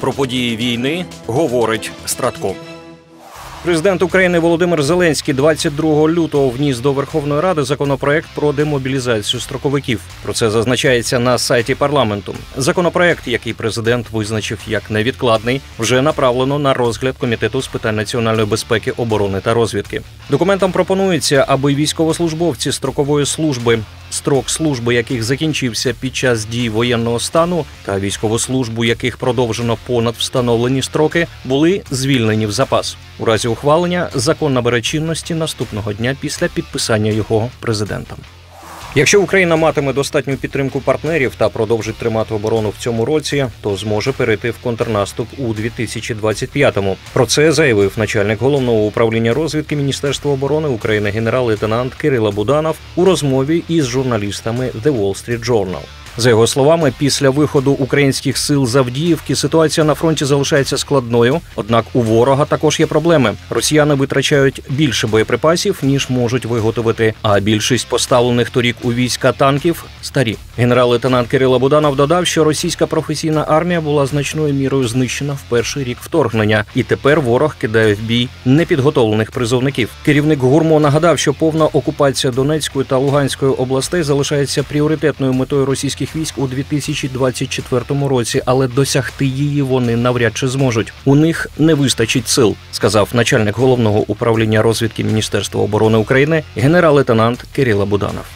Про події війни говорить Стратко. Президент України Володимир Зеленський 22 лютого вніс до Верховної Ради законопроект про демобілізацію строковиків. Про це зазначається на сайті парламенту. Законопроект, який президент визначив як невідкладний, вже направлено на розгляд комітету з питань національної безпеки, оборони та розвідки. Документом пропонується, аби військовослужбовці строкової служби, строк служби яких закінчився під час дій воєнного стану, та військову службу, яких продовжено понад встановлені строки, були звільнені в запас. У разі ухвалення закон набере чинності наступного дня після підписання його президентом. Якщо Україна матиме достатню підтримку партнерів та продовжить тримати оборону в цьому році, то зможе перейти в контрнаступ у 2025-му. Про це заявив начальник головного управління розвідки Міністерства оборони України генерал-лейтенант Кирила Буданов у розмові із журналістами The Wall Street Journal. За його словами, після виходу українських сил з Авдіївки ситуація на фронті залишається складною. Однак у ворога також є проблеми. Росіяни витрачають більше боєприпасів ніж можуть виготовити. А більшість поставлених торік у війська танків старі. Генерал-лейтенант Кирило Буданов додав, що російська професійна армія була значною мірою знищена в перший рік вторгнення, і тепер ворог кидає в бій непідготовлених призовників. Керівник гурмо нагадав, що повна окупація Донецької та Луганської областей залишається пріоритетною метою російських військ у 2024 році, але досягти її вони навряд чи зможуть. У них не вистачить сил, сказав начальник головного управління розвідки Міністерства оборони України генерал-лейтенант Кирило Буданов.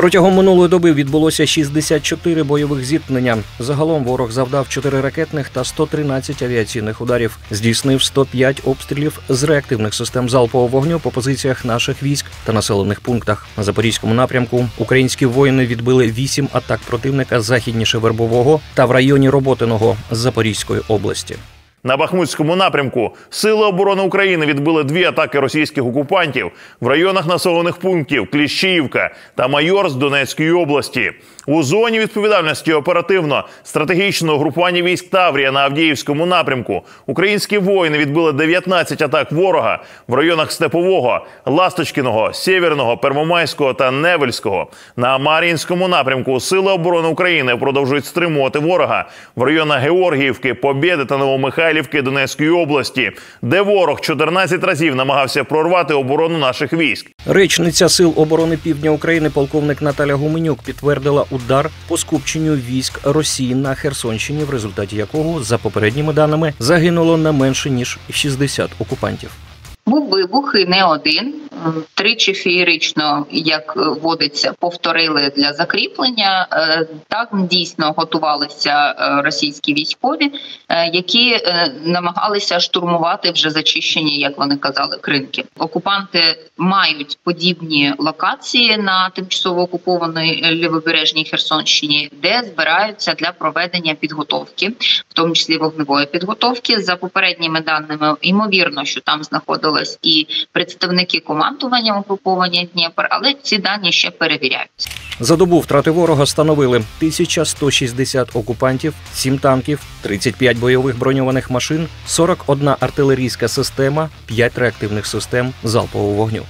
Протягом минулої доби відбулося 64 бойових зіткнення. Загалом ворог завдав 4 ракетних та 113 авіаційних ударів. Здійснив 105 обстрілів з реактивних систем залпового вогню по позиціях наших військ та населених пунктах. На запорізькому напрямку українські воїни відбили 8 атак противника західніше Вербового та в районі Роботиного з Запорізької області. На Бахмутському напрямку Сили оборони України відбили дві атаки російських окупантів в районах населених пунктів Кліщіївка та Майор з Донецької області. У зоні відповідальності оперативно стратегічного групування військ Таврія на Авдіївському напрямку українські воїни відбили 19 атак ворога в районах Степового, Ласточкіного, Сєвєрного, Первомайського та Невельського. На Мар'їнському напрямку Сили оборони України продовжують стримувати ворога в районах Георгіївки, Побєди та Новомихайлівки Донецької області, де ворог 14 разів намагався прорвати оборону наших військ. Речниця сил оборони Півдня України, полковник Наталя Гуменюк, підтвердила удар по скупченню військ Росії на Херсонщині, в результаті якого, за попередніми даними, загинуло не менше ніж 60 окупантів. Був вибух і не один. Тричі феєрично, як водиться, повторили для закріплення. Е, Так дійсно готувалися е, російські військові, е, які намагалися штурмувати вже зачищені, як вони казали, кринки. Окупанти мають подібні локації на тимчасово окупованій лівобережній Херсонщині, де збираються для проведення підготовки, в тому числі вогневої підготовки. За попередніми даними, ймовірно, що там знаходились і представники командування угруповання Дніпр, але ці дані ще перевіряються. За добу втрати ворога становили 1160 окупантів, 7 танків, 35 бойових броньованих машин, 41 артилерійська система, 5 реактивних систем залпового вогню.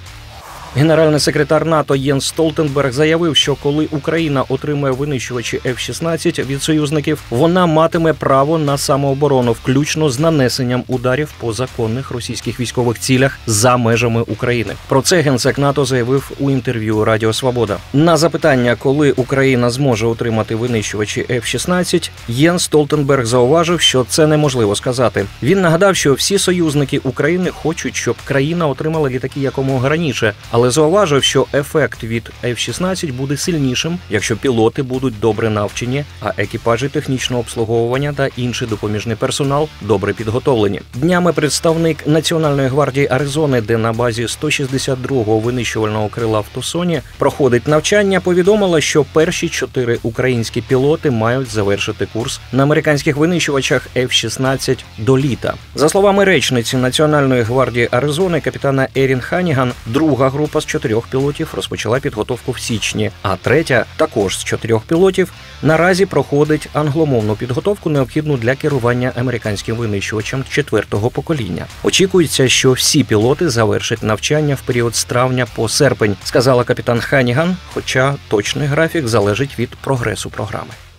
Генеральний секретар НАТО Єнс Столтенберг заявив, що коли Україна отримає винищувачі F-16 від союзників, вона матиме право на самооборону, включно з нанесенням ударів по законних російських військових цілях за межами України. Про це генсек НАТО заявив у інтерв'ю Радіо Свобода. На запитання, коли Україна зможе отримати винищувачі F-16, Єнс Столтенберг зауважив, що це неможливо сказати. Він нагадав, що всі союзники України хочуть, щоб країна отримала літаки якомога раніше але зауважив, що ефект від F-16 буде сильнішим, якщо пілоти будуть добре навчені, а екіпажі технічного обслуговування та інший допоміжний персонал добре підготовлені. Днями представник Національної гвардії Аризони, де на базі 162-го винищувального крила в Тусоні проходить навчання, повідомила, що перші чотири українські пілоти мають завершити курс на американських винищувачах F-16 до літа. За словами речниці Національної гвардії Аризони, капітана Ерін Ханіган, друга група група з чотирьох пілотів розпочала підготовку в січні, а третя, також з чотирьох пілотів, наразі проходить англомовну підготовку, необхідну для керування американським винищувачем четвертого покоління. Очікується, що всі пілоти завершать навчання в період з травня по серпень, сказала капітан Ханіган. Хоча точний графік залежить від прогресу програми.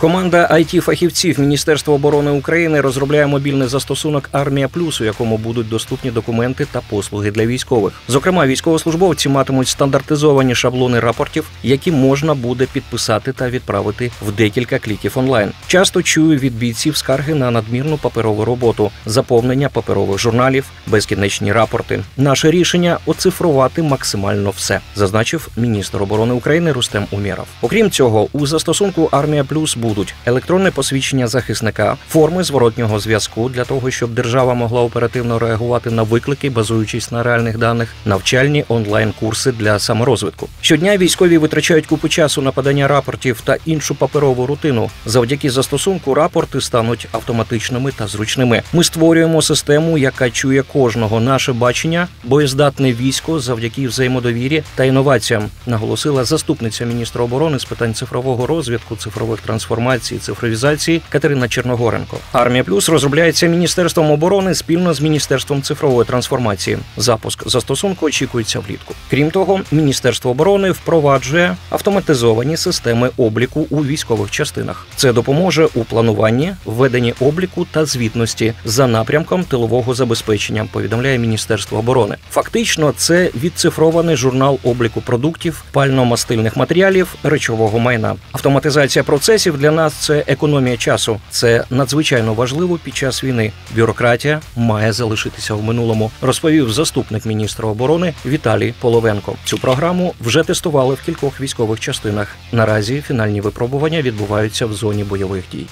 Команда IT фахівців Міністерства оборони України розробляє мобільний застосунок Армія Плюс, у якому будуть доступні документи та послуги для військових. Зокрема, військовослужбовці матимуть стандартизовані шаблони рапортів, які можна буде підписати та відправити в декілька кліків онлайн. Часто чую від бійців скарги на надмірну паперову роботу, заповнення паперових журналів, безкінечні рапорти. Наше рішення оцифрувати максимально все, зазначив міністр оборони України Рустем Умєров. Окрім цього, у застосунку Армія Плюс будуть електронне посвідчення захисника, форми зворотнього зв'язку для того, щоб держава могла оперативно реагувати на виклики, базуючись на реальних даних, навчальні онлайн-курси для саморозвитку. Щодня військові витрачають купу часу на подання рапортів та іншу паперову рутину. Завдяки застосунку рапорти стануть автоматичними та зручними. Ми створюємо систему, яка чує кожного наше бачення, боєздатне військо завдяки взаємодовірі та інноваціям, наголосила заступниця міністра оборони з питань цифрового розвитку, цифрових трансформацій, цифровізації Катерина Черногоренко. Армія Плюс розробляється міністерством оборони спільно з міністерством цифрової трансформації. Запуск застосунку очікується влітку. Крім того, міністерство оборони впроваджує автоматизовані системи обліку у військових частинах. Це допоможе у плануванні, введенні обліку та звітності за напрямком тилового забезпечення. Повідомляє Міністерство оборони. Фактично, це відцифрований журнал обліку продуктів, пально-мастильних матеріалів, речового майна. Автоматизація процесів для нас це економія часу. Це надзвичайно важливо під час війни. Бюрократія має залишитися в минулому, розповів заступник міністра оборони Віталій Половенко. Цю програму вже тестували в кількох військових частинах. Наразі фінальні випробування відбуваються в зоні бойових дій.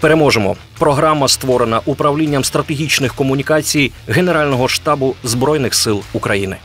Переможемо. Програма створена управлінням стратегічних комунікацій Генерального штабу Збройних сил України.